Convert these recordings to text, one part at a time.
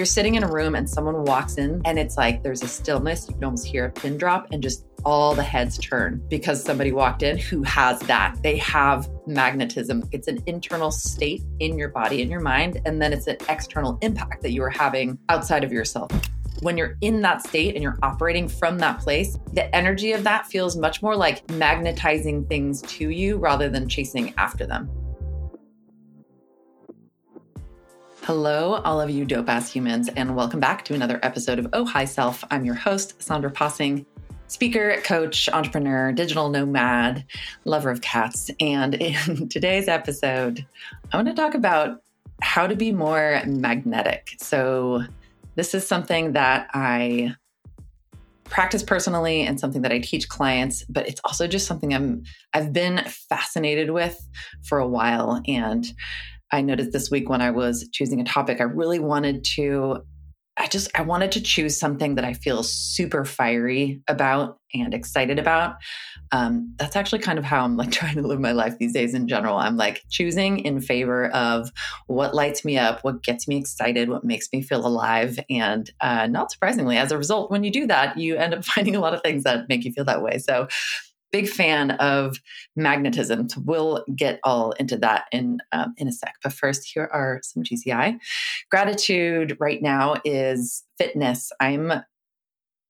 you're sitting in a room and someone walks in and it's like there's a stillness, you can almost hear a pin drop and just all the heads turn because somebody walked in who has that. They have magnetism. It's an internal state in your body and your mind, and then it's an external impact that you are having outside of yourself. When you're in that state and you're operating from that place, the energy of that feels much more like magnetizing things to you rather than chasing after them. Hello, all of you dope ass humans, and welcome back to another episode of Oh Hi Self. I'm your host, Sandra Possing, speaker, coach, entrepreneur, digital nomad, lover of cats. And in today's episode, I want to talk about how to be more magnetic. So, this is something that I practice personally and something that I teach clients, but it's also just something I'm I've been fascinated with for a while and I noticed this week when I was choosing a topic I really wanted to I just I wanted to choose something that I feel super fiery about and excited about. Um, that's actually kind of how I'm like trying to live my life these days in general. I'm like choosing in favor of what lights me up, what gets me excited, what makes me feel alive, and uh, not surprisingly, as a result, when you do that, you end up finding a lot of things that make you feel that way. So big fan of magnetism. We'll get all into that in um, in a sec. But first, here are some GCI. Gratitude right now is fitness. I'm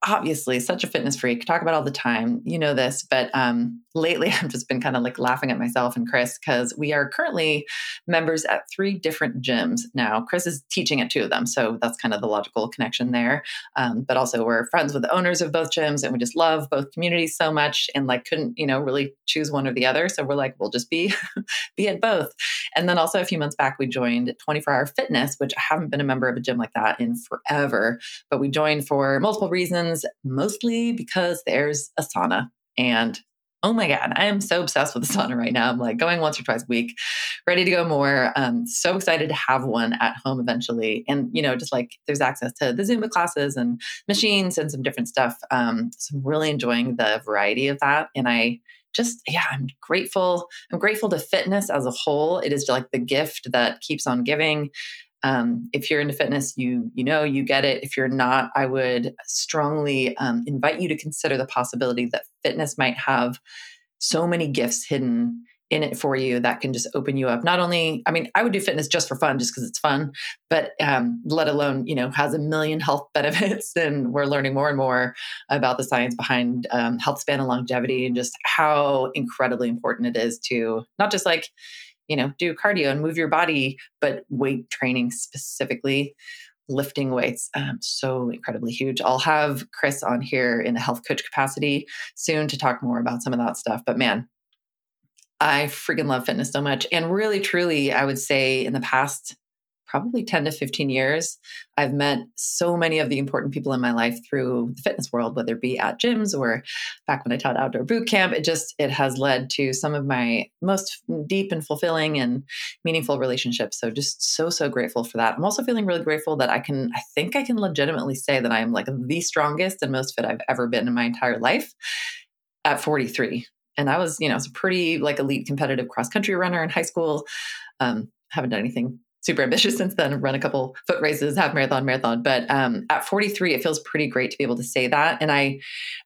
obviously such a fitness freak talk about all the time you know this but um, lately i've just been kind of like laughing at myself and chris because we are currently members at three different gyms now. Chris is teaching at two of them so that's kind of the logical connection there um, but also we're friends with the owners of both gyms and we just love both communities so much and like couldn't you know really choose one or the other so we're like we'll just be be at both. And then also a few months back we joined 24 hour fitness which i haven't been a member of a gym like that in forever but we joined for multiple reasons mostly because there's a sauna. And oh my God, I am so obsessed with the sauna right now. I'm like going once or twice a week, ready to go more. Um, so excited to have one at home eventually. And, you know, just like there's access to the Zumba classes and machines and some different stuff. Um, so I'm really enjoying the variety of that. And I, just yeah i'm grateful i'm grateful to fitness as a whole it is like the gift that keeps on giving um, if you're into fitness, you you know you get it. If you're not, I would strongly um, invite you to consider the possibility that fitness might have so many gifts hidden in it for you that can just open you up. Not only, I mean, I would do fitness just for fun, just because it's fun, but um, let alone you know has a million health benefits, and we're learning more and more about the science behind um, health span and longevity, and just how incredibly important it is to not just like you know, do cardio and move your body, but weight training specifically, lifting weights, um, so incredibly huge. I'll have Chris on here in a health coach capacity soon to talk more about some of that stuff. But man, I freaking love fitness so much. And really, truly, I would say in the past probably 10 to 15 years, I've met so many of the important people in my life through the fitness world, whether it be at gyms or back when I taught outdoor boot camp. It just, it has led to some of my most deep and fulfilling and meaningful relationships. So just so, so grateful for that. I'm also feeling really grateful that I can, I think I can legitimately say that I'm like the strongest and most fit I've ever been in my entire life at 43 and I was, you know, I was a pretty like elite competitive cross country runner in high school. Um, haven't done anything super ambitious since then, run a couple foot races, half marathon, marathon. But um, at 43, it feels pretty great to be able to say that. And I,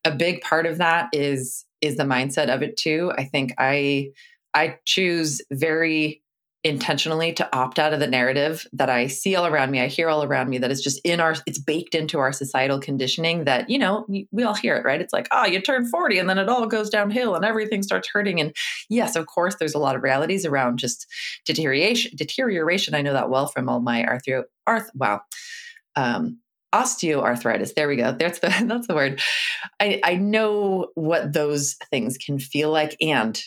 a big part of that is is the mindset of it too. I think I I choose very intentionally to opt out of the narrative that I see all around me, I hear all around me that is just in our, it's baked into our societal conditioning that, you know, we all hear it, right? It's like, oh, you turn 40 and then it all goes downhill and everything starts hurting. And yes, of course, there's a lot of realities around just deterioration, deterioration. I know that well from all my arthro, arth, wow. Um, osteoarthritis. There we go. That's the that's the word. I, I know what those things can feel like, and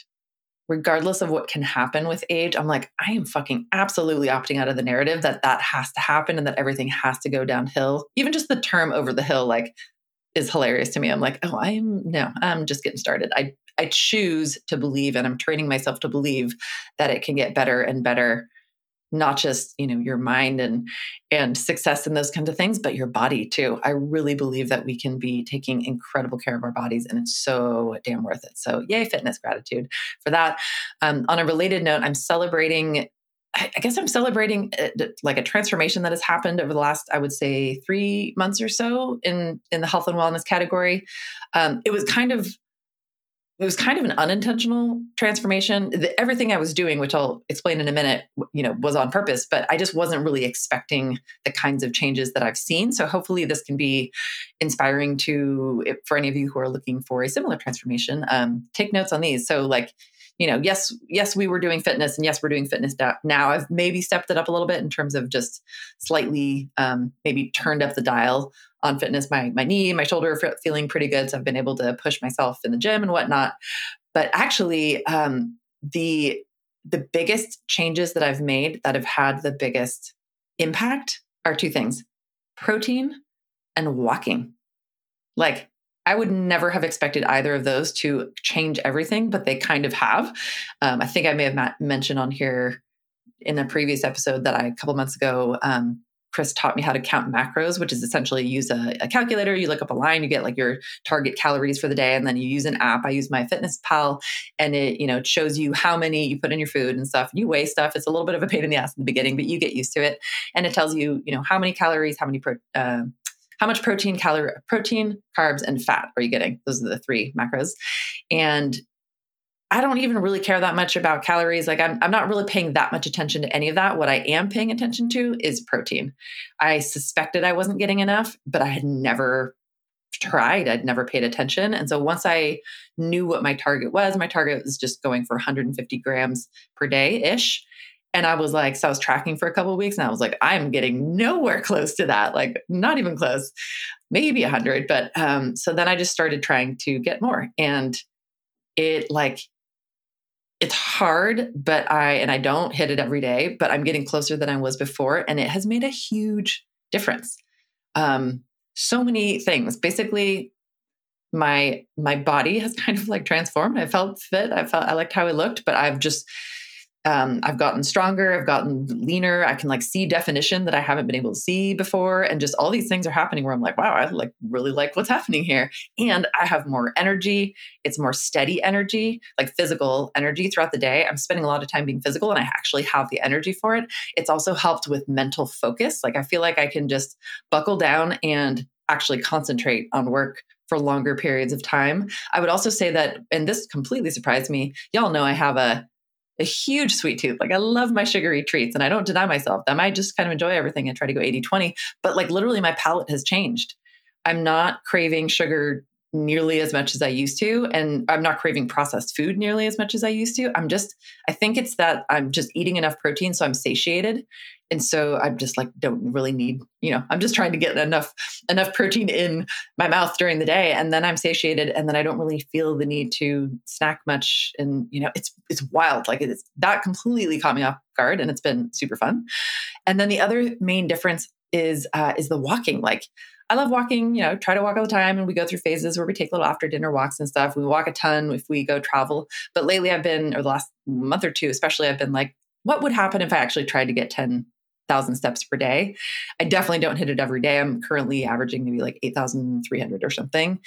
regardless of what can happen with age, I'm like, I am fucking absolutely opting out of the narrative that that has to happen and that everything has to go downhill. Even just the term over the hill, like, is hilarious to me. I'm like, oh, I'm no, I'm just getting started. I I choose to believe, and I'm training myself to believe that it can get better and better not just you know your mind and and success and those kinds of things but your body too. I really believe that we can be taking incredible care of our bodies and it's so damn worth it. So yay fitness gratitude for that. Um, on a related note i'm celebrating I guess I'm celebrating uh, like a transformation that has happened over the last, I would say, three months or so in in the health and wellness category. Um, it was kind of it was kind of an unintentional transformation. The, everything I was doing, which I'll explain in a minute, you know, was on purpose, but I just wasn't really expecting the kinds of changes that I've seen. So hopefully this can be inspiring to for any of you who are looking for a similar transformation. Um, take notes on these. So like you know, yes, yes, we were doing fitness, and yes, we're doing fitness now. I've maybe stepped it up a little bit in terms of just slightly, um, maybe turned up the dial on fitness. My my knee, my shoulder are feeling pretty good, so I've been able to push myself in the gym and whatnot. But actually, um, the the biggest changes that I've made that have had the biggest impact are two things: protein and walking. Like I would never have expected either of those to change everything, but they kind of have. Um, I think I may have mentioned on here in a previous episode that I a couple months ago, um, Chris taught me how to count macros, which is essentially use a, a, calculator. You look up a line, you get like your target calories for the day, and then you use an app. I use MyFitnessPal, and it you know shows you how many you put in your food and stuff. You weigh stuff. It's a little bit of a pain in the ass in the beginning, but you get used to it, and it tells you you know how many calories, how many pro, uh, how much protein, calorie, protein, carbs, and fat are you getting? Those are the three macros. And I don't even really care that much about calories. Like I'm, I'm not really paying that much attention to any of that. What I am paying attention to is protein. I suspected I wasn't getting enough, but I had never tried. I'd never paid attention. And so once I knew what my target was, my target was just going for 150 grams per day ish. And I was like, so I was tracking for a couple weeks and I was like, I'm getting nowhere close to that, like not even close, maybe 100. But um, so then I just started trying to get more. And it like, it's hard, but I, and I don't hit it every day, but I'm getting closer than I was before. And it has made a huge difference. Um, so many things. Basically, my my body has kind of like transformed. I felt fit. I felt I liked how I looked, but I've just um, I've gotten stronger, I've gotten leaner. I can like see definition that I haven't been able to see before, and just all these things are happening where I'm like, wow, I like really like what's happening here, and I have more energy. It's more steady energy, like physical energy throughout the day. I'm spending a lot of time being physical, and I actually have the energy for it. It's also helped with mental focus. Like I feel like I can just buckle down and actually concentrate on work for longer periods of time. I would also say that, and this completely surprised me. Y'all know I have a a huge sweet tooth. Like I love my sugary treats and I don't deny myself them. I just kind of enjoy everything and try to go 80 20. But like literally my palate has changed. I'm not craving sugar nearly as much as I used to. And I'm not craving processed food nearly as much as I used to. I'm just, I think it's that I'm just eating enough protein. So I'm satiated and so i'm just like don't really need you know i'm just trying to get enough enough protein in my mouth during the day and then i'm satiated and then i don't really feel the need to snack much and you know it's it's wild like it's that completely caught me off guard and it's been super fun and then the other main difference is uh, is the walking like I love walking, you know, try to walk all the time. And we go through phases where we take little after dinner walks and stuff. We walk a ton if we go travel. But lately I've been, or the last month or two, especially, I've been like, what would happen if I actually tried to get 10 thousand steps per day. I definitely don't hit it every day. I'm currently averaging maybe like 8,300 or something.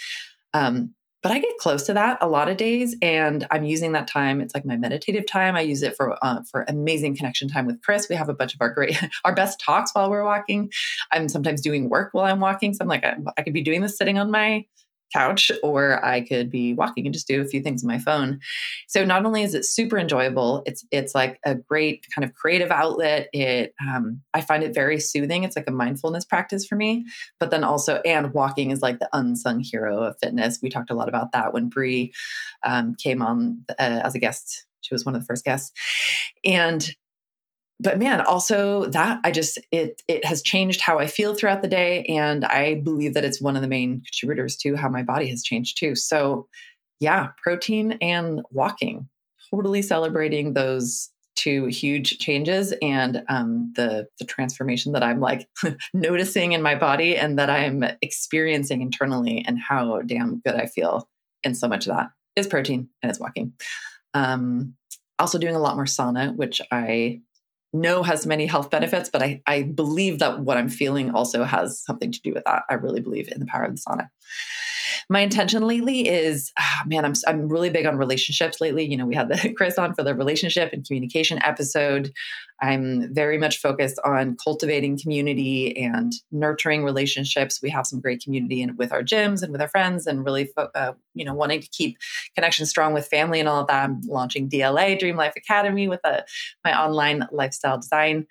Um, but I get close to that a lot of days, and I'm using that time. It's like my meditative time. I use it for uh, for amazing connection time with Chris. We have a bunch of our great, our best talks while we're walking. I'm sometimes doing work while I'm walking, so I'm like, I, I could be doing this sitting on my couch or I could be walking and just do a few things on my phone. So not only is it super enjoyable, it's it's like a great kind of creative outlet. It um, I find it very soothing. It's like a mindfulness practice for me. But then also, and walking is like the unsung hero of fitness. We talked a lot about that when Brie um, came on uh, as a guest. She was one of the first guests, and but man also that i just it it has changed how i feel throughout the day and i believe that it's one of the main contributors to how my body has changed too. So yeah protein and walking totally celebrating those two huge changes and um, the the transformation that i'm like noticing in my body and that i'm experiencing internally and how damn good i feel. And so much of that is protein and it's walking. Um, also doing a lot more sauna which i know has many health benefits, but I, I believe that what I'm feeling also has something to do with that. I really believe in the power of the sauna. My intention lately is, oh, man, I'm I'm really big on relationships lately. You know, we had the Chris on for the relationship and communication episode. I'm very much focused on cultivating community and nurturing relationships. We have some great community in, with our gyms and with our friends, and really, fo- uh, you know, wanting to keep connection strong with family and all of that. I'm launching DLA Dream Life Academy with a, my online lifestyle design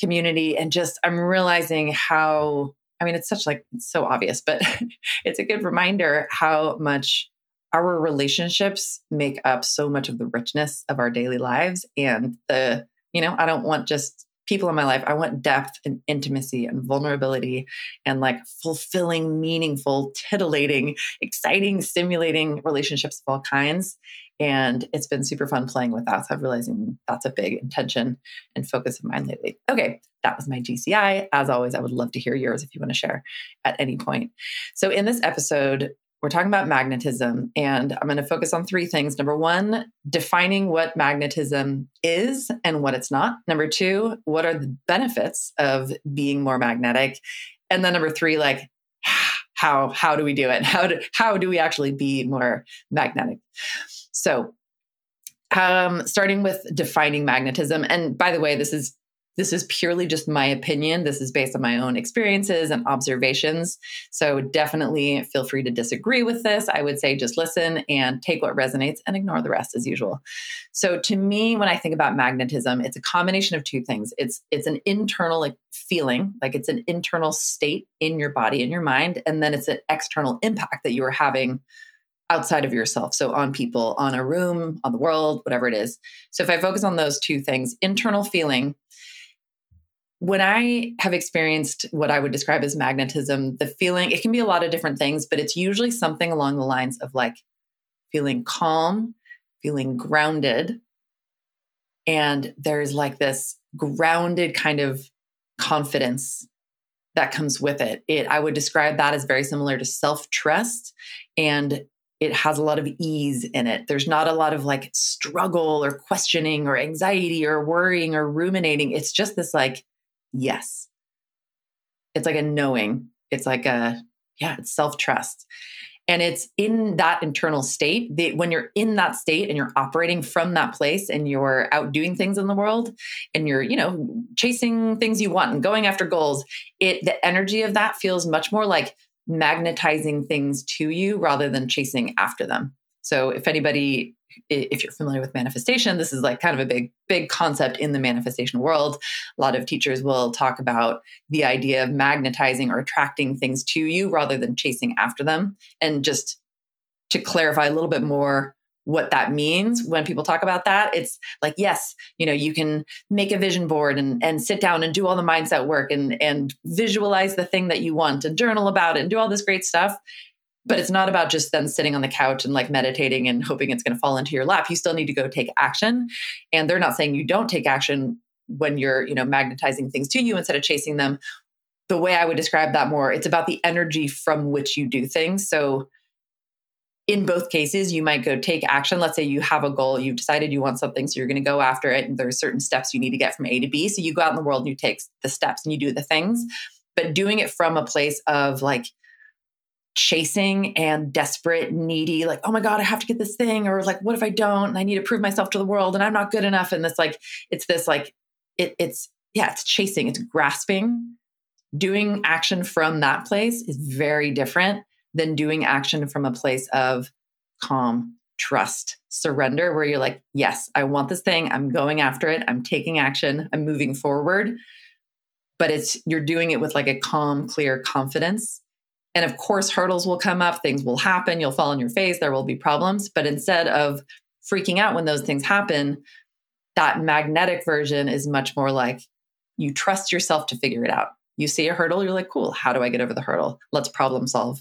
community, and just I'm realizing how I mean, it's such like it's so obvious, but it's a good reminder how much our relationships make up so much of the richness of our daily lives and the you know i don't want just people in my life i want depth and intimacy and vulnerability and like fulfilling meaningful titillating exciting stimulating relationships of all kinds and it's been super fun playing with that. So I'm realizing that's a big intention and focus of mine lately. Okay, that was my GCI. As always, I would love to hear yours if you want to share at any point. So in this episode, we're talking about magnetism, and I'm going to focus on three things. Number one, defining what magnetism is and what it's not. Number two, what are the benefits of being more magnetic? And then number three, like how how do we do it? How do how do we actually be more magnetic? So, um, starting with defining magnetism, and by the way, this is this is purely just my opinion. This is based on my own experiences and observations. So definitely feel free to disagree with this. I would say just listen and take what resonates and ignore the rest as usual. So to me when I think about magnetism, it's a combination of two things. It's it's an internal like feeling, like it's an internal state in your body and your mind and then it's an external impact that you are having outside of yourself. So on people, on a room, on the world, whatever it is. So if I focus on those two things, internal feeling, when I have experienced what I would describe as magnetism, the feeling, it can be a lot of different things, but it's usually something along the lines of like feeling calm, feeling grounded. And there's like this grounded kind of confidence that comes with it. It I would describe that as very similar to self-trust and it has a lot of ease in it. There's not a lot of like struggle or questioning or anxiety or worrying or ruminating. It's just this like, yes. It's like a knowing. It's like a, yeah, it's self trust. And it's in that internal state that when you're in that state and you're operating from that place and you're out doing things in the world and you're, you know, chasing things you want and going after goals, it the energy of that feels much more like magnetizing things to you rather than chasing after them. So if anybody if you're familiar with manifestation, this is like kind of a big, big concept in the manifestation world. A lot of teachers will talk about the idea of magnetizing or attracting things to you rather than chasing after them. And just to clarify a little bit more what that means when people talk about that it's like yes you know you can make a vision board and and sit down and do all the mindset work and and visualize the thing that you want and journal about it and do all this great stuff but it's not about just then sitting on the couch and like meditating and hoping it's going to fall into your lap you still need to go take action and they're not saying you don't take action when you're you know magnetizing things to you instead of chasing them the way i would describe that more it's about the energy from which you do things so in both cases, you might go take action. Let's say you have a goal, you've decided you want something, so you're going to go after it. And there's certain steps you need to get from A to B. So you go out in the world and you take the steps and you do the things, but doing it from a place of like chasing and desperate, needy, like, oh my God, I have to get this thing. Or like, what if I don't? And I need to prove myself to the world and I'm not good enough. And this like, it's this like, it, it's, yeah, it's chasing, it's grasping. Doing action from that place is very different than doing action from a place of calm, trust, surrender, where you're like, yes, I want this thing. I'm going after it. I'm taking action. I'm moving forward. But it's, you're doing it with like a calm, clear confidence. And of course, hurdles will come up, things will happen, you'll fall on your face, there will be problems. But instead of freaking out when those things happen, that magnetic version is much more like you trust yourself to figure it out. You see a hurdle, you're like, cool, how do I get over the hurdle? Let's problem solve.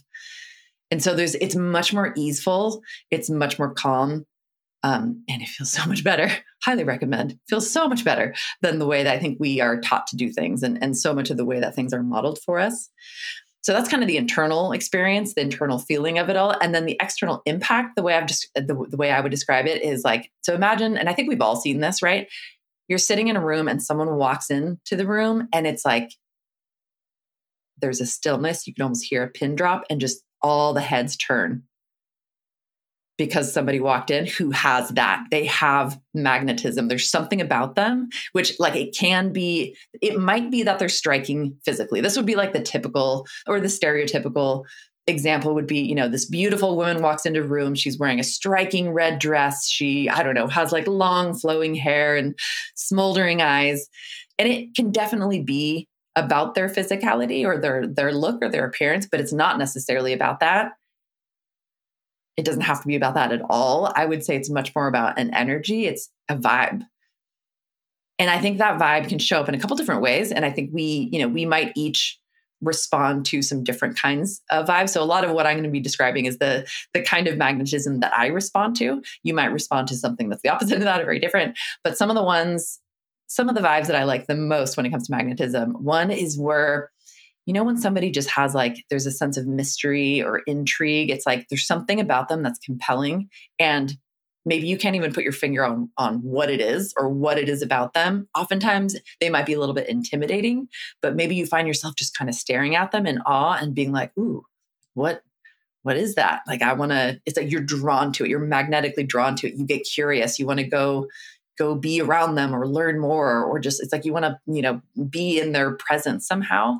And so there's it's much more easeful, it's much more calm. Um, and it feels so much better. Highly recommend. Feels so much better than the way that I think we are taught to do things and, and so much of the way that things are modeled for us. So that's kind of the internal experience, the internal feeling of it all. And then the external impact, the way I've just the, the way I would describe it is like, so imagine, and I think we've all seen this, right? you're sitting in a room and someone walks into the room and it's like there's a stillness. You can almost hear a pin drop and just all the heads turn because somebody walked in who has that. They have magnetism. There's something about them, which, like, it can be, it might be that they're striking physically. This would be like the typical or the stereotypical example would be you know this beautiful woman walks into a room she's wearing a striking red dress she i don't know has like long flowing hair and smoldering eyes and it can definitely be about their physicality or their their look or their appearance but it's not necessarily about that it doesn't have to be about that at all. I would say it's much more about an energy, it's a vibe. And I think that vibe can show up in a couple different ways. And I think we, you know, we might each respond to some different kinds of vibes. So a lot of what I'm going to be describing is the the kind of magnetism that I respond to. You might respond to something that's the opposite of that or very different. But some of the ones, some of the vibes that I like the most when it comes to magnetism, one is where you know when somebody just has like there's a sense of mystery or intrigue it's like there's something about them that's compelling and maybe you can't even put your finger on on what it is or what it is about them. Oftentimes they might be a little bit intimidating but maybe you find yourself just kind of staring at them in awe and being like ooh what what is that? Like i want to it's like you're drawn to it you're magnetically drawn to it. You get curious you want to go go be around them or learn more or just it's like you want to you know be in their presence somehow.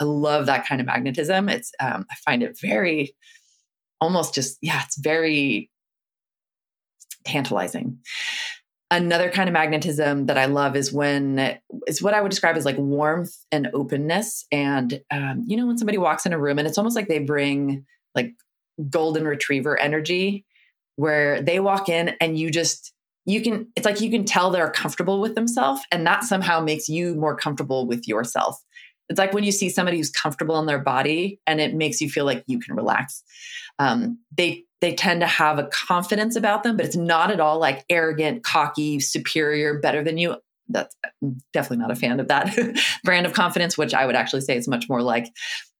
I love that kind of magnetism. It's um, i find it very almost just yeah it's very tantalizing. Another kind of magnetism that i love is when is what i would describe as like warmth and openness. And um, you know when somebody walks in a room and it's almost like they bring like golden retriever energy where they walk in and you just you can it's like you can tell they're comfortable with themselves and that somehow makes you more comfortable with yourself. It's like when you see somebody who's comfortable in their body and it makes you feel like you can relax. Um, they they tend to have a confidence about them but it's not at all like arrogant cocky superior better than you. That's definitely not a fan of that brand of confidence which i would actually say is much more like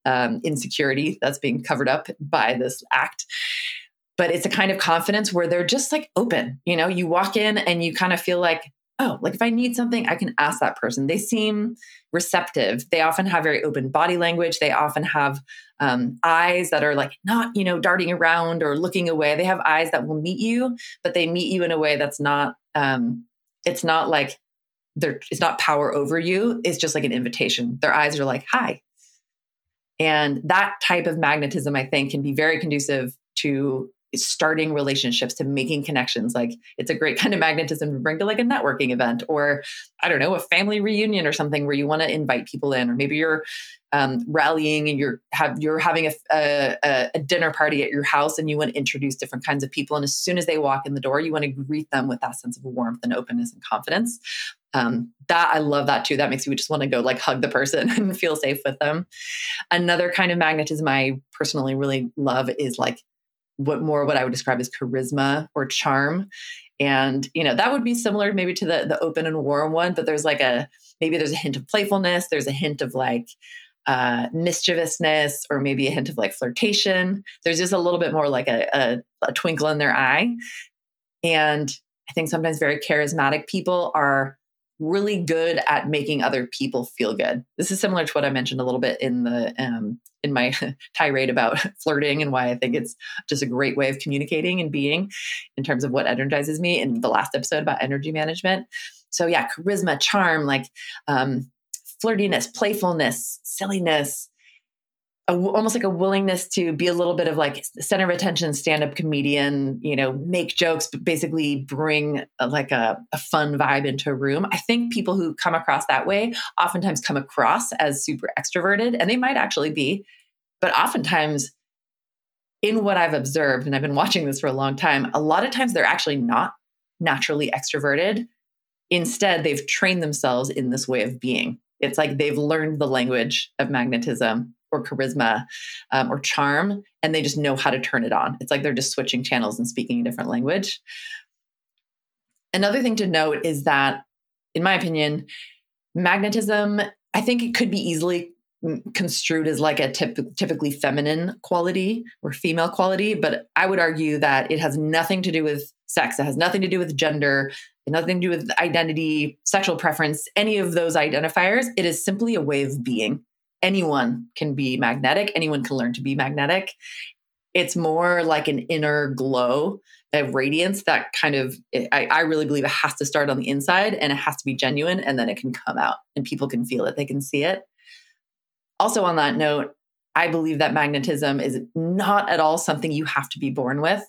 um, insecurity that's being covered up by this act but it's a kind of confidence where they're just like open. You know, you walk in and you kind of feel like, oh, like if I need something, I can ask that person. They seem receptive. They often have very open body language. They often have um, eyes that are like not, you know, darting around or looking away. They have eyes that will meet you, but they meet you in a way that's not, um, it's not like, they're, it's not power over you. It's just like an invitation. Their eyes are like, hi. And that type of magnetism, I think, can be very conducive to starting relationships to making connections like it's a great kind of magnetism to bring to like a networking event or i don't know a family reunion or something where you want to invite people in or maybe you're um, rallying and you're have you're having a, a, a dinner party at your house and you want to introduce different kinds of people and as soon as they walk in the door you want to greet them with that sense of warmth and openness and confidence um, that I love that too. That makes you just want to go like hug the person and feel safe with them. Another kind of magnetism I personally really love is like what more what I would describe as charisma or charm. And, you know, that would be similar maybe to the the open and warm one, but there's like a maybe there's a hint of playfulness, there's a hint of like uh, mischievousness or maybe a hint of like flirtation. There's just a little bit more like a, a, a twinkle in their eye. And I think sometimes very charismatic people are really good at making other people feel good. This is similar to what I mentioned a little bit in the um, in my tirade about flirting and why I think it's just a great way of communicating and being in terms of what energizes me in the last episode about energy management. So yeah, charisma, charm, like um, flirtiness, playfulness, silliness, a, almost like a willingness to be a little bit of like center of attention stand-up comedian you know make jokes but basically bring a, like a, a, fun vibe into a room. I think people who come across that way oftentimes come across as super extroverted and they might actually be but oftentimes in what i've observed and i've been watching this for a long time a lot of times they're actually not naturally extroverted. Instead they've trained themselves in this way of being. It's like they've learned the language of magnetism or charisma um, or charm, and they just know how to turn it on. It's like they're just switching channels and speaking a different language. Another thing to note is that, in my opinion, magnetism, I think it could be easily construed as like a typ- typically feminine quality or female quality, but I would argue that it has nothing to do with sex. It has nothing to do with gender, nothing to do with identity, sexual preference, any of those identifiers. It is simply a way of being. Anyone can be magnetic, anyone can learn to be magnetic. It's more like an inner glow, a radiance that kind of, I, I really believe it has to start on the inside and it has to be genuine and then it can come out and people can feel it, they can see it. Also, on that note, I believe that magnetism is not at all something you have to be born with.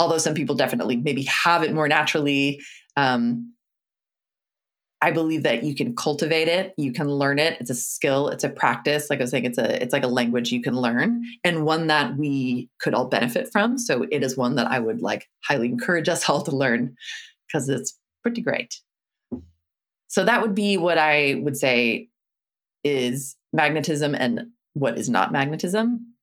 Although some people definitely maybe have it more naturally. Um, I believe that you can cultivate it, you can learn it. It's a skill, it's a practice. Like I was saying, it's a it's like a language you can learn and one that we could all benefit from. So it is one that I would like highly encourage us all to learn because it's pretty great. So that would be what I would say is magnetism and what is not magnetism.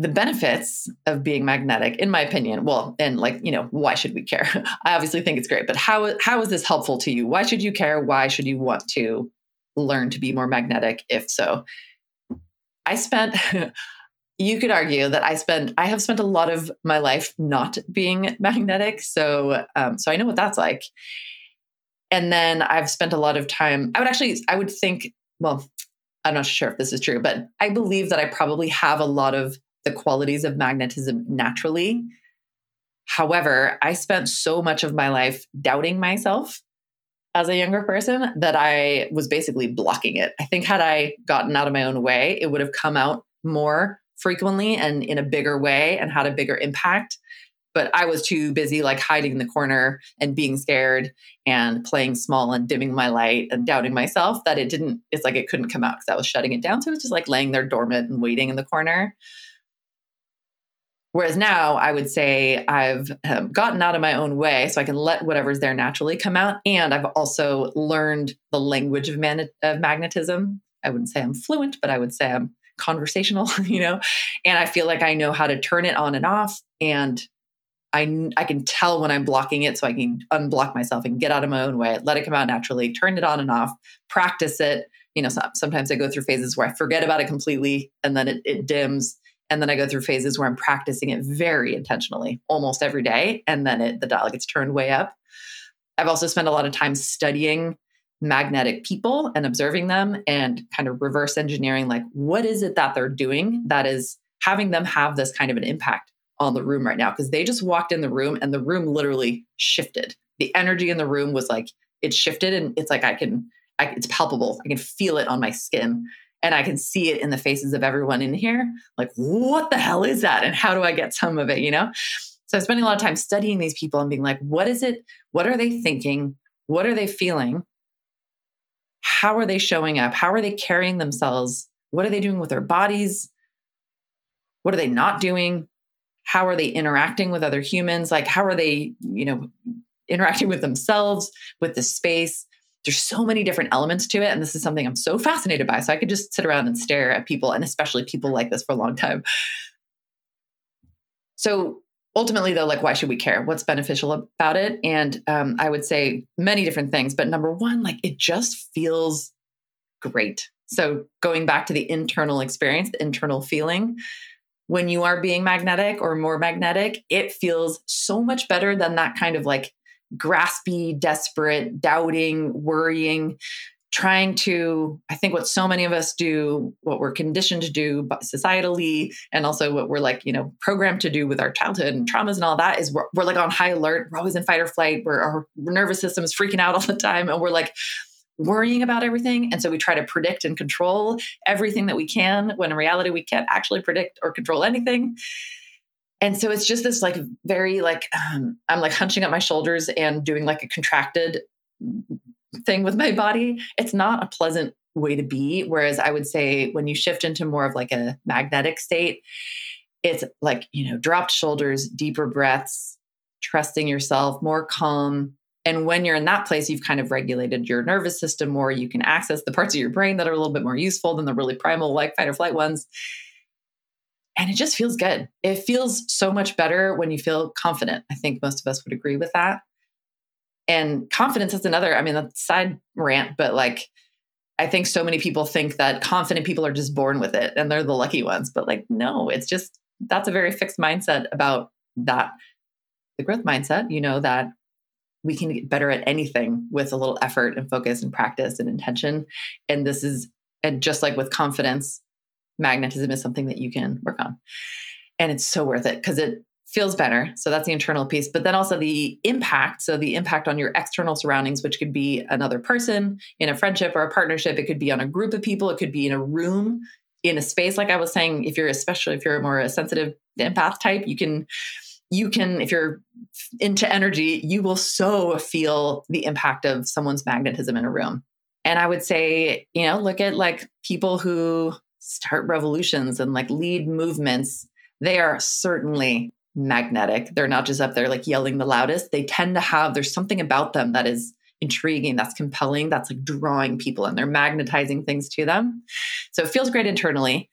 The benefits of being magnetic, in my opinion, well, and like, you know, why should we care? I obviously think it's great, but how, how is this helpful to you? Why should you care? Why should you want to learn to be more magnetic, if so? I spent, you could argue that I spent, I have spent a lot of my life not being magnetic. So, um, so I know what that's like. And then I've spent a lot of time, I would actually, I would think, well, I'm not sure if this is true, but I believe that I probably have a lot of the qualities of magnetism naturally. However, I spent so much of my life doubting myself as a younger person that I was basically blocking it. I think had I gotten out of my own way, it would have come out more frequently and in a bigger way and had a bigger impact but I was too busy like hiding in the corner and being scared and playing small and dimming my light and doubting myself that it didn't, it's like it couldn't come out because I was shutting it down. So it was just like laying there dormant and waiting in the corner. Whereas now I would say I've um, gotten out of my own way so I can let whatever's there naturally come out. And I've also learned the language of, man- of magnetism. I wouldn't say I'm fluent, but I would say I'm conversational, you know, and I feel like I know how to turn it on and off and I, I can tell when I'm blocking it so I can unblock myself and get out of my own way, let it come out naturally, turn it on and off, practice it. You know, sometimes I go through phases where I forget about it completely and then it, it dims. And then I go through phases where I'm practicing it very intentionally almost every day. And then it, the dial gets turned way up. I've also spent a lot of time studying magnetic people and observing them and kind of reverse engineering like, what is it that they're doing that is having them have this kind of an impact? on the room right now because they just walked in the room and the room literally shifted. The energy in the room was like it shifted and it's like I can I, it's palpable. I can feel it on my skin and I can see it in the faces of everyone in here. Like what the hell is that and how do I get some of it, you know? So I'm spending a lot of time studying these people and being like what is it? What are they thinking? What are they feeling? How are they showing up? How are they carrying themselves? What are they doing with their bodies? What are they not doing? how are they interacting with other humans like how are they you know interacting with themselves with the space there's so many different elements to it and this is something i'm so fascinated by so i could just sit around and stare at people and especially people like this for a long time. So ultimately though like why should we care? What's beneficial about it? And um, i would say many different things but number one like it just feels great. So going back to the internal experience the internal feeling when you are being magnetic or more magnetic, it feels so much better than that kind of like graspy, desperate, doubting, worrying, trying to, I think what so many of us do, what we're conditioned to do societally, and also what we're like, you know, programmed to do with our childhood and traumas and all that is we're, we're like on high alert. We're always in fight or flight. Where our nervous system is freaking out all the time. And we're like, worrying about everything. And so we try to predict and control everything that we can when in reality we can't actually predict or control anything. And so it's just this like very like um, I'm like hunching up my shoulders and doing like a contracted thing with my body. It's not a pleasant way to be. Whereas I would say when you shift into more of like a magnetic state, it's like, you know, dropped shoulders, deeper breaths, trusting yourself, more calm, and when you're in that place, you've kind of regulated your nervous system more. You can access the parts of your brain that are a little bit more useful than the really primal, like fight or flight ones. And it just feels good. It feels so much better when you feel confident. I think most of us would agree with that. And confidence is another, I mean, that's side rant, but like, I think so many people think that confident people are just born with it and they're the lucky ones. But like, no, it's just, that's a very fixed mindset about that the growth mindset, you know that we can get better at anything with a little effort and focus and practice and intention. And this is, and just like with confidence, magnetism is something that you can work on. And it's so worth it because it feels better. So that's the internal piece. But then also the impact. So the impact on your external surroundings, which could be another person in a friendship or a partnership. It could be on a group of people. It could be in a room, in a space. Like I was saying, if you're especially if you're more a sensitive empath type, you can you can if you're into energy, you will so feel the impact of someone's magnetism in a room. And I would say, you know, look at like people who start revolutions and like lead movements. They are certainly magnetic. They're not just up there like yelling the loudest. They tend to have, there's something about them that is intriguing, that's compelling, that's like drawing people and they're magnetizing things to them. So it feels great internally.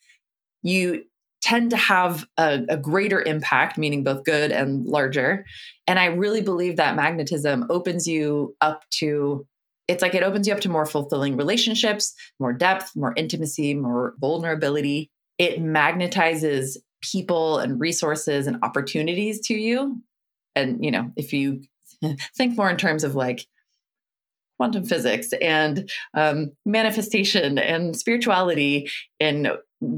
You tend to have a, a, greater impact, meaning both good and larger. And I really believe that magnetism opens you up to it's like it opens you up to more fulfilling relationships, more depth, more intimacy, more vulnerability. It magnetizes people and resources and opportunities to you. And, you know, if you think more in terms of like quantum physics and um, manifestation and spirituality and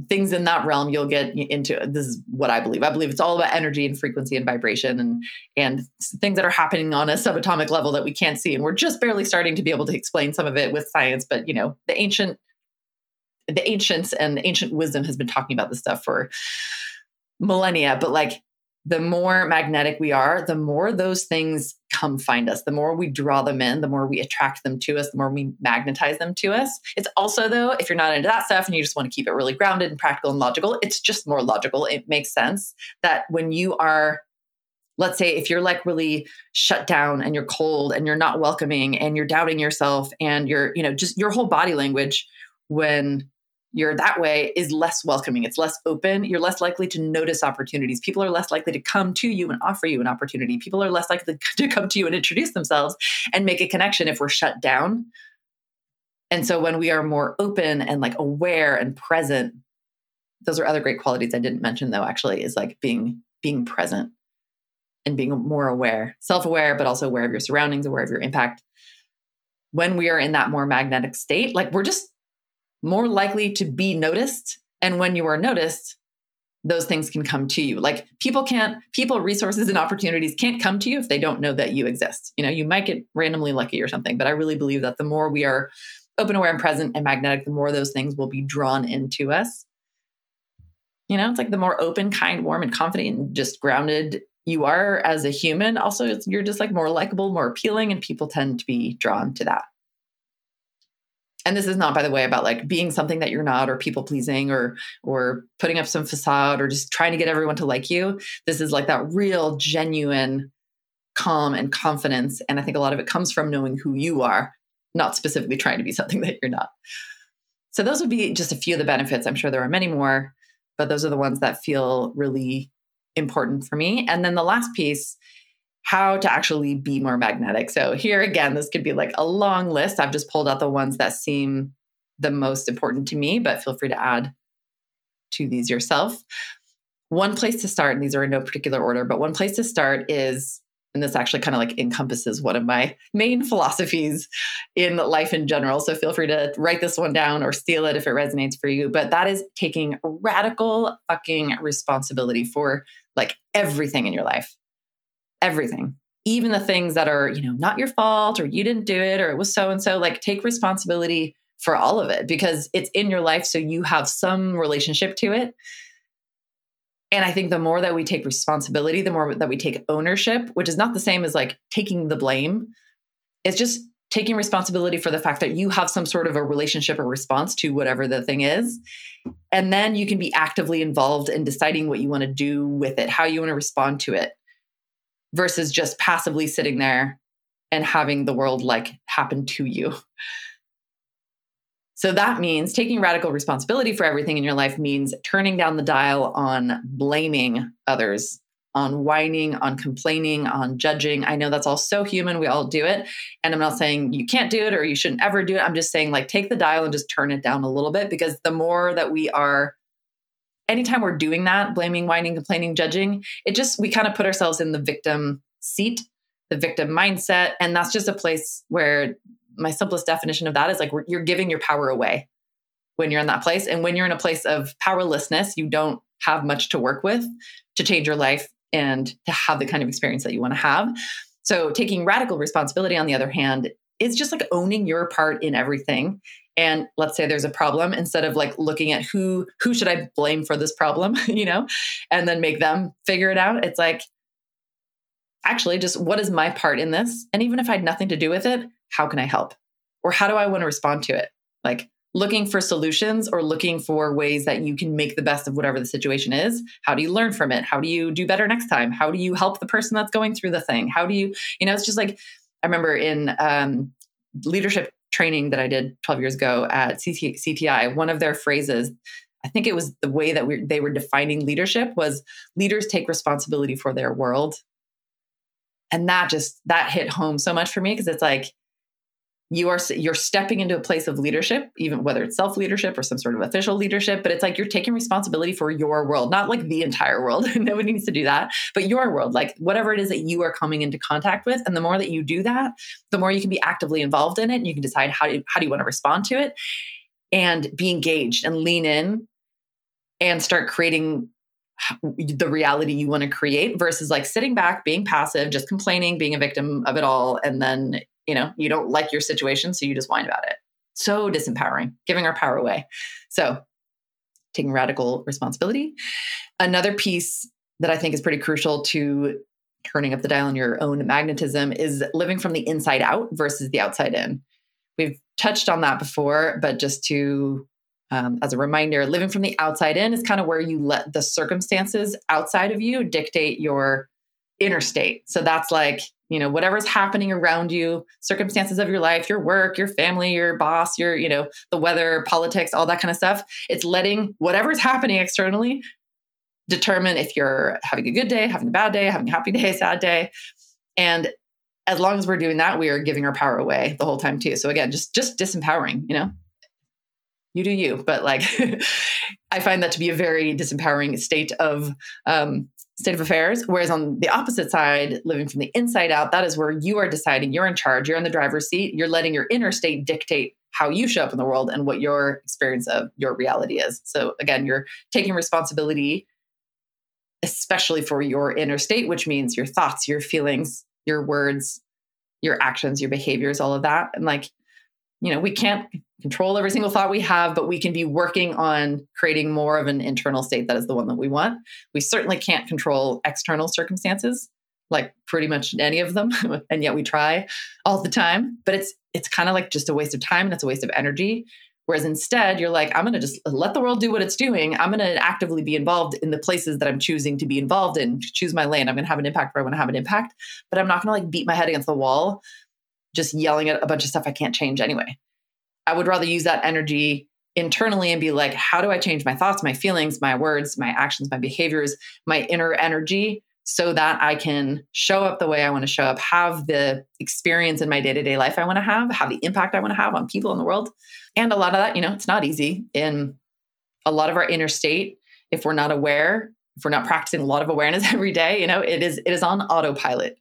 things in that realm you'll get into this is what i believe. I believe it's all about energy and frequency and vibration and and things that are happening on a subatomic level that we can't see. And we're just barely starting to be able to explain some of it with science but you know the ancient the ancients and ancient wisdom has been talking about this stuff for millennia, but like the more magnetic we are, the more those things come find us. The more we draw them in, the more we attract them to us, the more we magnetize them to us. It's also, though, if you're not into that stuff and you just want to keep it really grounded and practical and logical, it's just more logical. It makes sense that when you are, let's say, if you're like really shut down and you're cold and you're not welcoming and you're doubting yourself and you're, you know, just your whole body language when you're that way is less welcoming. It's less open. You're less likely to notice opportunities. People are less likely to come to you and offer you an opportunity. People are less likely to come to you and introduce themselves and make a connection if we're shut down. And so when we are more open and like aware and present, those are other great qualities I didn't mention though, actually, is like being being present and being more aware, self-aware, but also aware of your surroundings, aware of your impact. When we are in that more magnetic state, like we're just more likely to be noticed. And when you are noticed, those things can come to you. Like people can't, people, resources, and opportunities can't come to you if they don't know that you exist. You know, you might get randomly lucky or something, but I really believe that the more we are open, aware, and present and magnetic, the more those things will be drawn into us. You know, it's like the more open, kind, warm, and confident and just grounded you are as a human, also you're just like more likable, more appealing, and people tend to be drawn to that and this is not by the way about like being something that you're not or people pleasing or or putting up some facade or just trying to get everyone to like you. This is like that real genuine calm and confidence. And i think a lot of it comes from knowing who you are not specifically trying to be something that you're not. So those would be just a few of the benefits. I'm sure there are many more but those are the ones that feel really important for me. And then the last piece how to actually be more magnetic. So, here again, this could be like a long list. I've just pulled out the ones that seem the most important to me, but feel free to add to these yourself. One place to start, and these are in no particular order, but one place to start is, and this actually kind of like encompasses one of my main philosophies in life in general. So feel free to write this one down or steal it if it resonates for you. But that is taking radical fucking responsibility for like everything in your life everything. Even the things that are you know not your fault or you didn't do it or it was so and so like take responsibility for all of it because it's in your life so you have some relationship to it. And i think the more that we take responsibility the more that we take ownership which is not the same as like taking the blame. It's just taking responsibility for the fact that you have some sort of a relationship or response to whatever the thing is. And then you can be actively involved in deciding what you want to do with it how you want to respond to it versus just passively sitting there and having the world like happen to you. So that means taking radical responsibility for everything in your life means turning down the dial on blaming others, on whining, on complaining, on judging. I know that's all so human. We all do it. And I'm not saying you can't do it or you shouldn't ever do it. I'm just saying, like, take the dial and just turn it down a little bit because the more that we are anytime we're doing that, blaming, whining, complaining, judging, it just, we kind of put ourselves in the victim seat, the victim mindset. And that's just a place where my simplest definition of that is like you're giving your power away when you're in that place. And when you're in a place of powerlessness, you don't have much to work with to change your life and to have the kind of experience that you want to have. So, taking radical responsibility, on the other hand, is just like owning your part in everything. And let's say there's a problem, instead of like looking at who who should I blame for this problem, you know, and then make them figure it out. It's like actually just what is my part in this? And even if I had nothing to do with it, how can I help? Or how do I want to respond to it? Like looking for solutions or looking for ways that you can make the best of whatever the situation is. How do you learn from it? How do you do better next time? How do you help the person that's going through the thing? How do you, you know, it's just like I remember in um, leadership training that I did 12 years ago at CTI, one of their phrases, I think it was the way that we, they were defining leadership was leaders take responsibility for their world. And that just, that hit home so much for me because it's like, you are you're stepping into a place of leadership even whether it's self leadership or some sort of official leadership but it's like you're taking responsibility for your world not like the entire world. Nobody needs to do that but your world like whatever it is that you are coming into contact with. And the more that you do that the more you can be actively involved in it and you can decide how do, how do you want to respond to it and be engaged and lean in and start creating the reality you want to create versus like sitting back being passive just complaining being a victim of it all and then you know, you don't like your situation, so you just whine about it. So disempowering, giving our power away. So taking radical responsibility. Another piece that I think is pretty crucial to turning up the dial on your own magnetism is living from the inside out versus the outside in. We've touched on that before, but just to um, as a reminder, living from the outside in is kind of where you let the circumstances outside of you dictate your inner state. So that's like you know whatever's happening around you circumstances of your life your work your family your boss your you know the weather politics all that kind of stuff it's letting whatever's happening externally determine if you're having a good day having a bad day having a happy day sad day. And as long as we're doing that we are giving our power away the whole time too. So again just just disempowering you know? You do you but like i find that to be a very disempowering state of um, state of affairs. Whereas on the opposite side, living from the inside out, that is where you are deciding, you're in charge, you're in the driver's seat, you're letting your inner state dictate how you show up in the world and what your experience of your reality is. So again, you're taking responsibility, especially for your inner state, which means your thoughts, your feelings, your words, your actions, your behaviors, all of that. And like, you know, we can't control every single thought we have, but we can be working on creating more of an internal state that is the one that we want. We certainly can't control external circumstances, like pretty much any of them, and yet we try all the time. But it's it's kind of like just a waste of time and it's a waste of energy. Whereas instead, you're like, I'm going to just let the world do what it's doing. I'm going to actively be involved in the places that I'm choosing to be involved in, choose my lane. I'm going to have an impact where I want to have an impact, but I'm not going to like beat my head against the wall, just yelling at a bunch of stuff I can't change anyway. I would rather use that energy internally and be like, how do I change my thoughts, my feelings, my words, my actions, my behaviors, my inner energy so that I can show up the way I want to show up, have the experience in my day to day life I want to have, have the impact I want to have on people in the world. And a lot of that, you know, it's not easy. In a lot of our inner state, if we're not aware, if we're not practicing a lot of awareness every day, you know, it is it is on autopilot.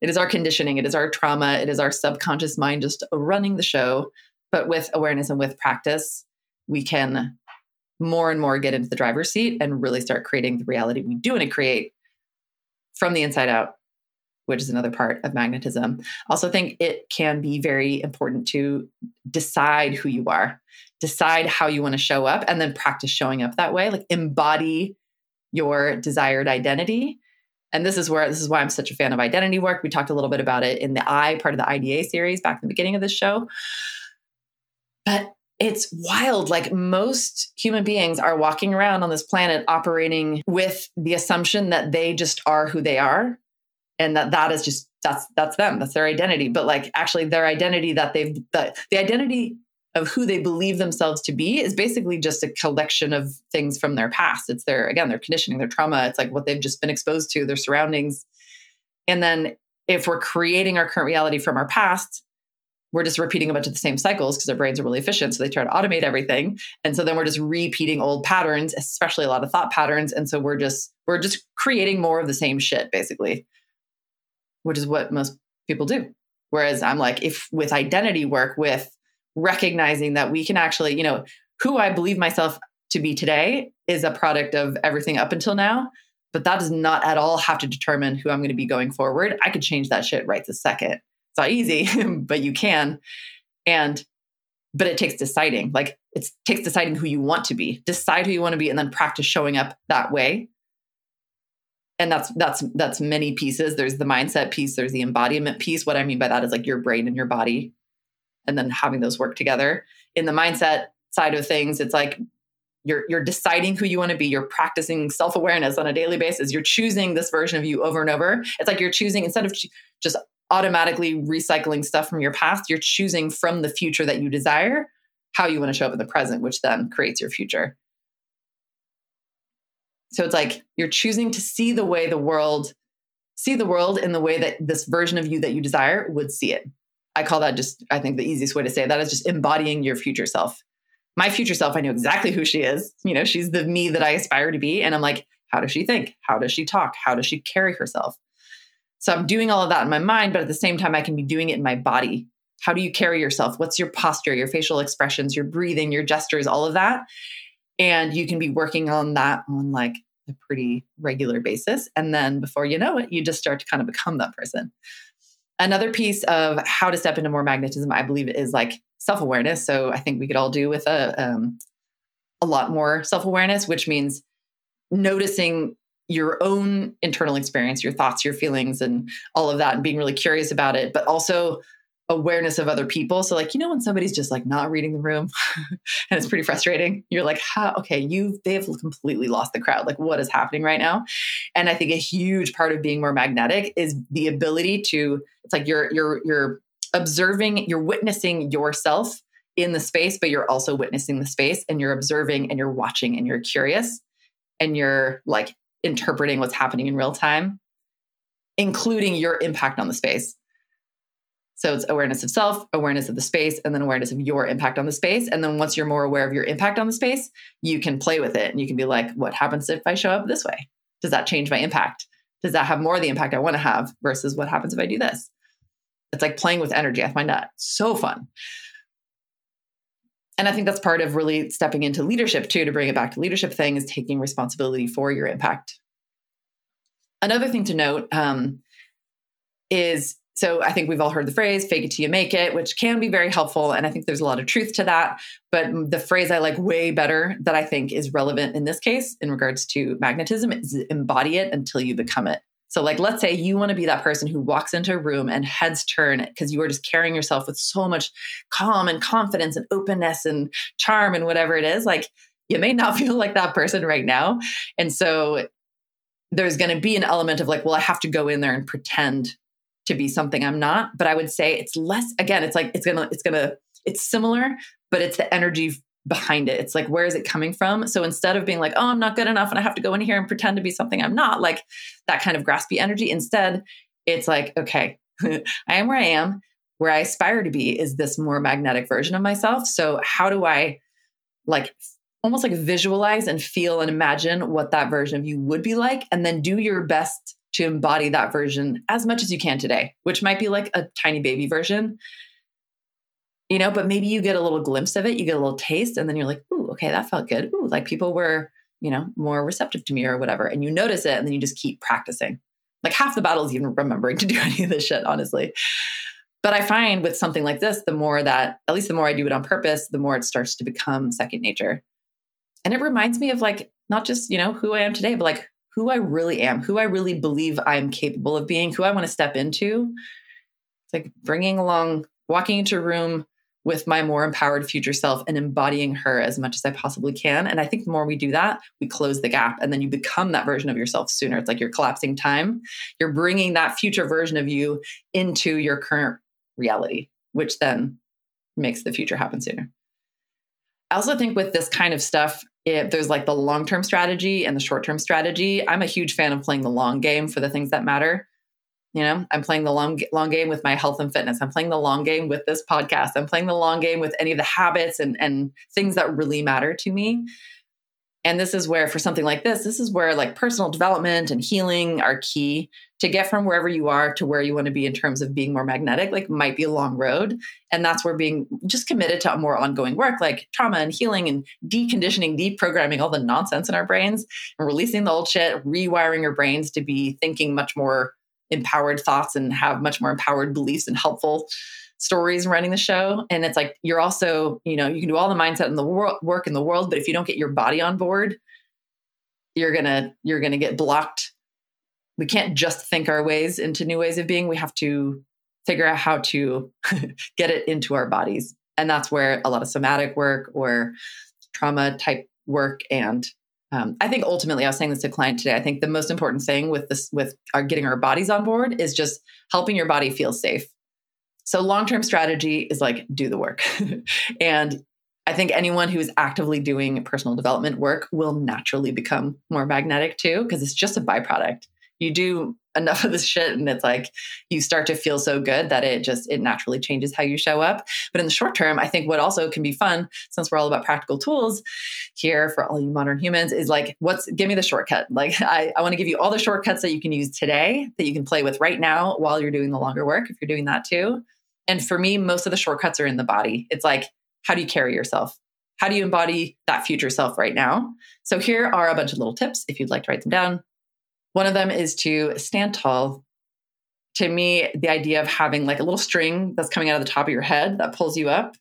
It is our conditioning, it is our trauma, it is our subconscious mind just running the show but with awareness and with practice, we can more and more get into the driver's seat and really start creating the reality we do want to create from the inside out, which is another part of magnetism. Also, think it can be very important to decide who you are, decide how you want to show up, and then practice showing up that way. Like embody your desired identity. And this is where this is why I'm such a fan of identity work. We talked a little bit about it in the I part of the IDA series back in the beginning of this show. But it's wild. Like most human beings are walking around on this planet operating with the assumption that they just are who they are and that that is just that's that's them that's their identity but like actually their identity that they've the, the identity of who they believe themselves to be is basically just a collection of things from their past it's their again their conditioning their trauma it's like what they've just been exposed to their surroundings and then if we're creating our current reality from our past we're just repeating a bunch of the same cycles because our brains are really efficient. So they try to automate everything. And so then we're just repeating old patterns, especially a lot of thought patterns. And so we're just, we're just creating more of the same shit, basically, which is what most people do. Whereas I'm like, if with identity work, with recognizing that we can actually, you know, who I believe myself to be today is a product of everything up until now. But that does not at all have to determine who I'm going to be going forward. I could change that shit right this second it's not easy, but you can. And but it takes deciding. Like it takes deciding who you want to be. Decide who you want to be and then practice showing up that way. And that's that's that's many pieces. There's the mindset piece, there's the embodiment piece. What I mean by that is like your brain and your body and then having those work together. In the mindset side of things, it's like you're you're deciding who you want to be you're practicing self-awareness on a daily basis you're choosing this version of you over and over it's like you're choosing instead of just automatically recycling stuff from your past. You're choosing from the future that you desire how you want to show up in the present, which then creates your future. So it's like you're choosing to see the way the world, see the world in the way that this version of you that you desire would see it. I call that just, I think the easiest way to say that is just embodying your future self. My future self, I know exactly who she is. You know, she's the me that I aspire to be. And I'm like, how does she think? How does she talk? How does she carry herself? So I'm doing all of that in my mind, but at the same time, I can be doing it in my body. How do you carry yourself? What's your posture, your facial expressions, your breathing, your gestures, all of that? And you can be working on that on like a pretty regular basis. And then before you know it, you just start to kind of become that person. Another piece of how to step into more magnetism, I believe, is like self awareness. So I think we could all do with a, um, a lot more self awareness, which means noticing your own internal experience, your thoughts, your feelings, and all of that, and being really curious about it, but also awareness of other people. So, like, you know, when somebody's just like not reading the room and it's pretty frustrating, you're like, how, okay, you, they have completely lost the crowd. Like, what is happening right now? And I think a huge part of being more magnetic is the ability to, it's like you're, you're, you're observing, you're witnessing yourself in the space, but you're also witnessing the space and you're observing and you're watching and you're curious and you're like interpreting what's happening in real time, including your impact on the space. So it's awareness of self, awareness of the space, and then awareness of your impact on the space. And then once you're more aware of your impact on the space, you can play with it and you can be like, what happens if I show up this way? Does that change my impact? Does that have more of the impact I want to have versus what happens if I do this? It's like playing with energy. I find that so fun. And I think that's part of really stepping into leadership too, to bring it back to leadership thing is taking responsibility for your impact. Another thing to note um, is so I think we've all heard the phrase fake it till you make it, which can be very helpful. And I think there's a lot of truth to that. But the phrase I like way better that I think is relevant in this case in regards to magnetism is embody it until you become it. So, like, let's say you want to be that person who walks into a room and heads turn because you are just carrying yourself with so much calm and confidence and openness and charm and whatever it is. Like, you may not feel like that person right now. And so, there's going to be an element of like, well, I have to go in there and pretend to be something I'm not. But I would say it's less, again, it's like, it's going to, it's going to, it's similar, but it's the energy behind it. It's like, where is it coming from? So instead of being like, oh, I'm not good enough and I have to go in here and pretend to be something I'm not, like that kind of graspy energy, instead, it's like, okay, I am where I am. Where I aspire to be is this more magnetic version of myself. So how do I like almost like visualize and feel and imagine what that version of you would be like and then do your best to embody that version as much as you can today, which might be like a tiny baby version you know, but maybe you get a little glimpse of it, you get a little taste, and then you're like, ooh, okay, that felt good. Ooh, like people were, you know, more receptive to me or whatever. And you notice it and then you just keep practicing. Like half the battle is even remembering to do any of this shit, honestly. But I find with something like this, the more that, at least the more I do it on purpose, the more it starts to become second nature. And it reminds me of like, not just, you know, who I am today, but like who I really am, who I really believe I'm capable of being, who I want to step into. It's like bringing along, walking into a room with my more empowered future self and embodying her as much as I possibly can. And I think the more we do that, we close the gap and then you become that version of yourself sooner. It's like you're collapsing time. You're bringing that future version of you into your current reality, which then makes the future happen sooner. I also think with this kind of stuff, if there's like the long term strategy and the short term strategy. I'm a huge fan of playing the long game for the things that matter. You know, I'm playing the long long game with my health and fitness. I'm playing the long game with this podcast. I'm playing the long game with any of the habits and and things that really matter to me. And this is where, for something like this, this is where like personal development and healing are key to get from wherever you are to where you want to be in terms of being more magnetic, like might be a long road. And that's where being just committed to a more ongoing work, like trauma and healing and deconditioning, deprogramming all the nonsense in our brains and releasing the old shit, rewiring your brains to be thinking much more empowered thoughts and have much more empowered beliefs and helpful stories running the show and it's like you're also you know you can do all the mindset and the world work in the world but if you don't get your body on board you're gonna you're gonna get blocked we can't just think our ways into new ways of being we have to figure out how to get it into our bodies and that's where a lot of somatic work or trauma type work and um, I think ultimately, I was saying this to a client today. I think the most important thing with this, with our getting our bodies on board, is just helping your body feel safe. So, long term strategy is like do the work. and I think anyone who is actively doing personal development work will naturally become more magnetic too, because it's just a byproduct. You do enough of this shit and it's like you start to feel so good that it just it naturally changes how you show up but in the short term i think what also can be fun since we're all about practical tools here for all you modern humans is like what's give me the shortcut like i, I want to give you all the shortcuts that you can use today that you can play with right now while you're doing the longer work if you're doing that too and for me, most of the shortcuts are in the body. It's like, how do you carry yourself? How do you embody that future self right now? So here are a bunch of little tips if you'd like to write them down. One of them is to stand tall. To me, the idea of having like a little string that's coming out of the top of your head that pulls you up.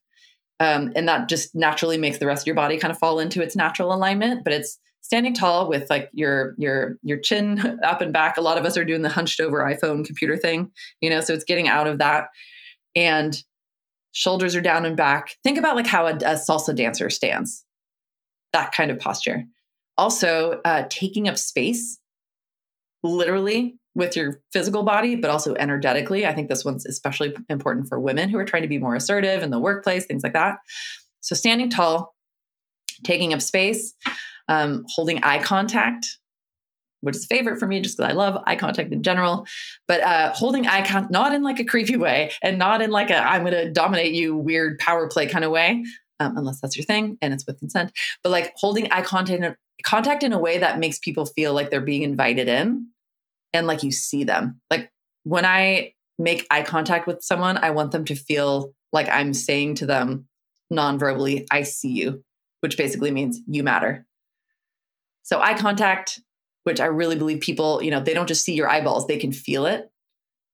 Um, and that just naturally makes the rest of your body kind of fall into its natural alignment. But it's standing tall with like your your your chin up and back. A lot of us are doing the hunched over iPhone computer thing, you know. So it's getting out of that and shoulders are down and back. Think about like how a, a salsa dancer stands, that kind of posture. Also, uh, taking up space, literally with your physical body, but also energetically. I think this one's especially important for women who are trying to be more assertive in the workplace, things like that. So, standing tall, taking up space, um, holding eye contact which is a favorite for me just because I love eye contact in general. But uh, holding eye contact, not in like a creepy way and not in like a I'm going to dominate you weird power play kind of way, um, unless that's your thing and it's with consent. But like holding eye contact, contact in a way that makes people feel like they're being invited in and like you see them. Like when I make eye contact with someone, I want them to feel like I'm saying to them non-verbally, I see you, which basically means you matter. So eye contact which I really believe people, you know, they don't just see your eyeballs, they can feel it.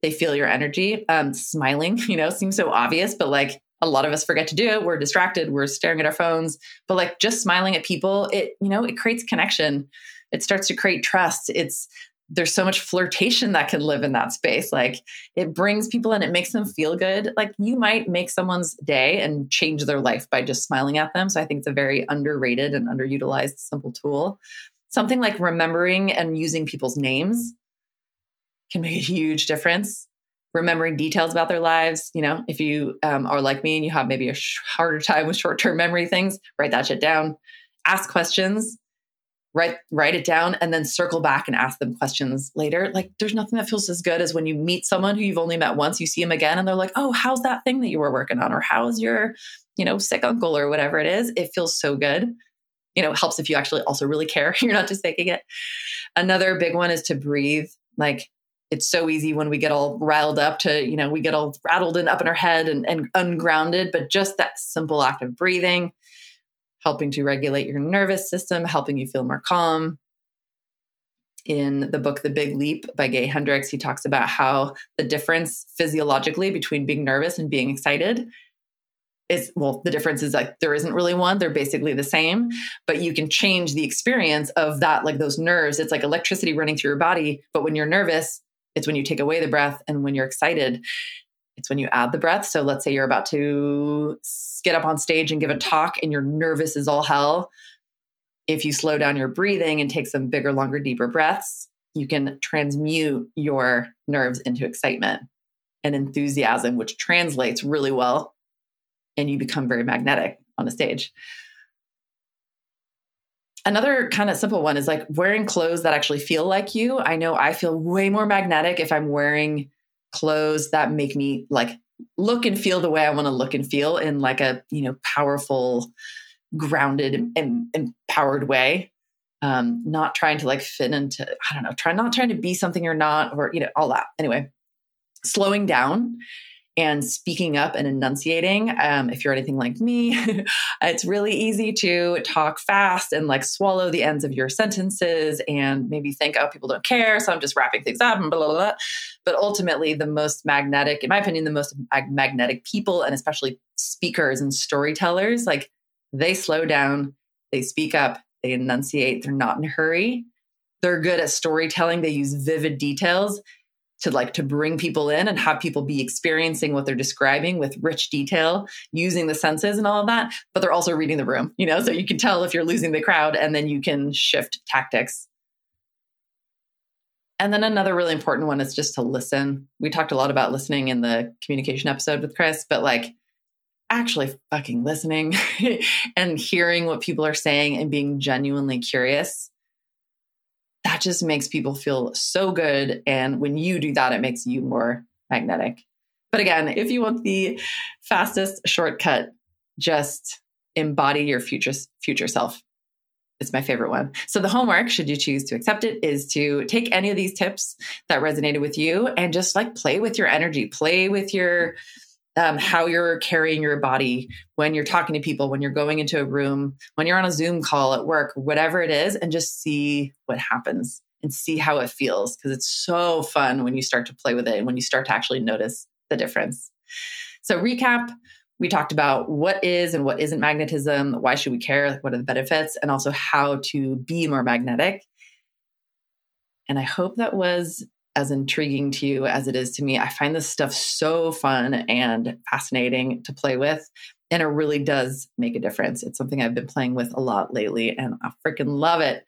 They feel your energy. Um, smiling, you know, seems so obvious, but like a lot of us forget to do it. We're distracted, we're staring at our phones, but like just smiling at people, it, you know, it creates connection. It starts to create trust. It's there's so much flirtation that can live in that space. Like it brings people in, it makes them feel good. Like you might make someone's day and change their life by just smiling at them. So I think it's a very underrated and underutilized simple tool something like remembering and using people's names can make a huge difference. Remembering details about their lives you know if you um, are like me and you have maybe a sh- harder time with short-term memory things write that shit down. Ask questions write write it down and then circle back and ask them questions later. Like there's nothing that feels as good as when you meet someone who you've only met once you see them again and they're like oh how's that thing that you were working on? Or how's your you know sick uncle or whatever it is? It feels so good you know, helps if you actually also really care. You're not just faking it. Another big one is to breathe. Like it's so easy when we get all riled up to, you know, we get all rattled and up in our head and, and ungrounded, but just that simple act of breathing, helping to regulate your nervous system, helping you feel more calm. In the book The Big Leap by Gay Hendricks, he talks about how the difference physiologically between being nervous and being excited is well the difference is like there isn't really one they're basically the same but you can change the experience of that like those nerves. It's like electricity running through your body but when you're nervous it's when you take away the breath and when you're excited it's when you add the breath. So let's say you're about to get up on stage and give a talk and you're nervous as all hell. If you slow down your breathing and take some bigger longer deeper breaths you can transmute your nerves into excitement and enthusiasm which translates really well and you become very magnetic on the stage. another kind of simple one is like wearing clothes that actually feel like you. I know I feel way more magnetic if I'm wearing clothes that make me like look and feel the way I want to look and feel in like a, you know, powerful, grounded and empowered way. Um, not trying to like fit into, I don't know, try not trying to be something you're not, or, you know, all that. Anyway, slowing down and speaking up and enunciating. Um, if you're anything like me, it's really easy to talk fast and like swallow the ends of your sentences and maybe think, oh, people don't care. So I'm just wrapping things up and blah, blah, blah. But ultimately, the most magnetic, in my opinion, the most magnetic people and especially speakers and storytellers, like they slow down, they speak up, they enunciate, they're not in a hurry. They're good at storytelling. They use vivid details to like to bring people in and have people be experiencing what they're describing with rich detail using the senses and all of that but they're also reading the room you know? So you can tell if you're losing the crowd and then you can shift tactics. And then another really important one is just to listen. We talked a lot about listening in the communication episode with chris but like actually fucking listening and hearing what people are saying and being genuinely curious that just makes people feel so good. And when you do that, it makes you more magnetic. But again, if you want the fastest shortcut, just embody your future future self. It's my favorite one. So the homework, should you choose to accept it, is to take any of these tips that resonated with you and just like play with your energy, play with your um, how you're carrying your body when you're talking to people, when you're going into a room, when you're on a Zoom call at work, whatever it is, and just see what happens and see how it feels. Because it's so fun when you start to play with it and when you start to actually notice the difference. So, recap we talked about what is and what isn't magnetism, why should we care, what are the benefits, and also how to be more magnetic. And I hope that was as intriguing to you as it is to me. I find this stuff so fun and fascinating to play with. And it really does make a difference. It's something I've been playing with a lot lately, and I freaking love it.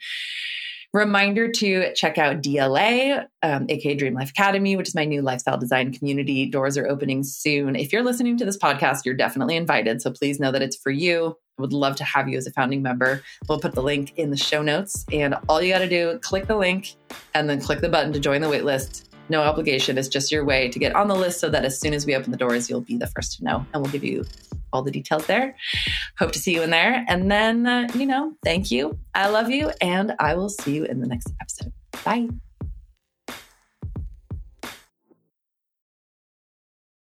Reminder to check out DLA, um, aka Dream Life Academy, which is my new lifestyle design community. Doors are opening soon. If you're listening to this podcast, you're definitely invited. So please know that it's for you. Would love to have you as a founding member. We'll put the link in the show notes. And all you got to do, click the link and then click the button to join the waitlist. No obligation. It's just your way to get on the list so that as soon as we open the doors, you'll be the first to know. And we'll give you all the details there. Hope to see you in there. And then, uh, you know, thank you. I love you. And I will see you in the next episode. Bye.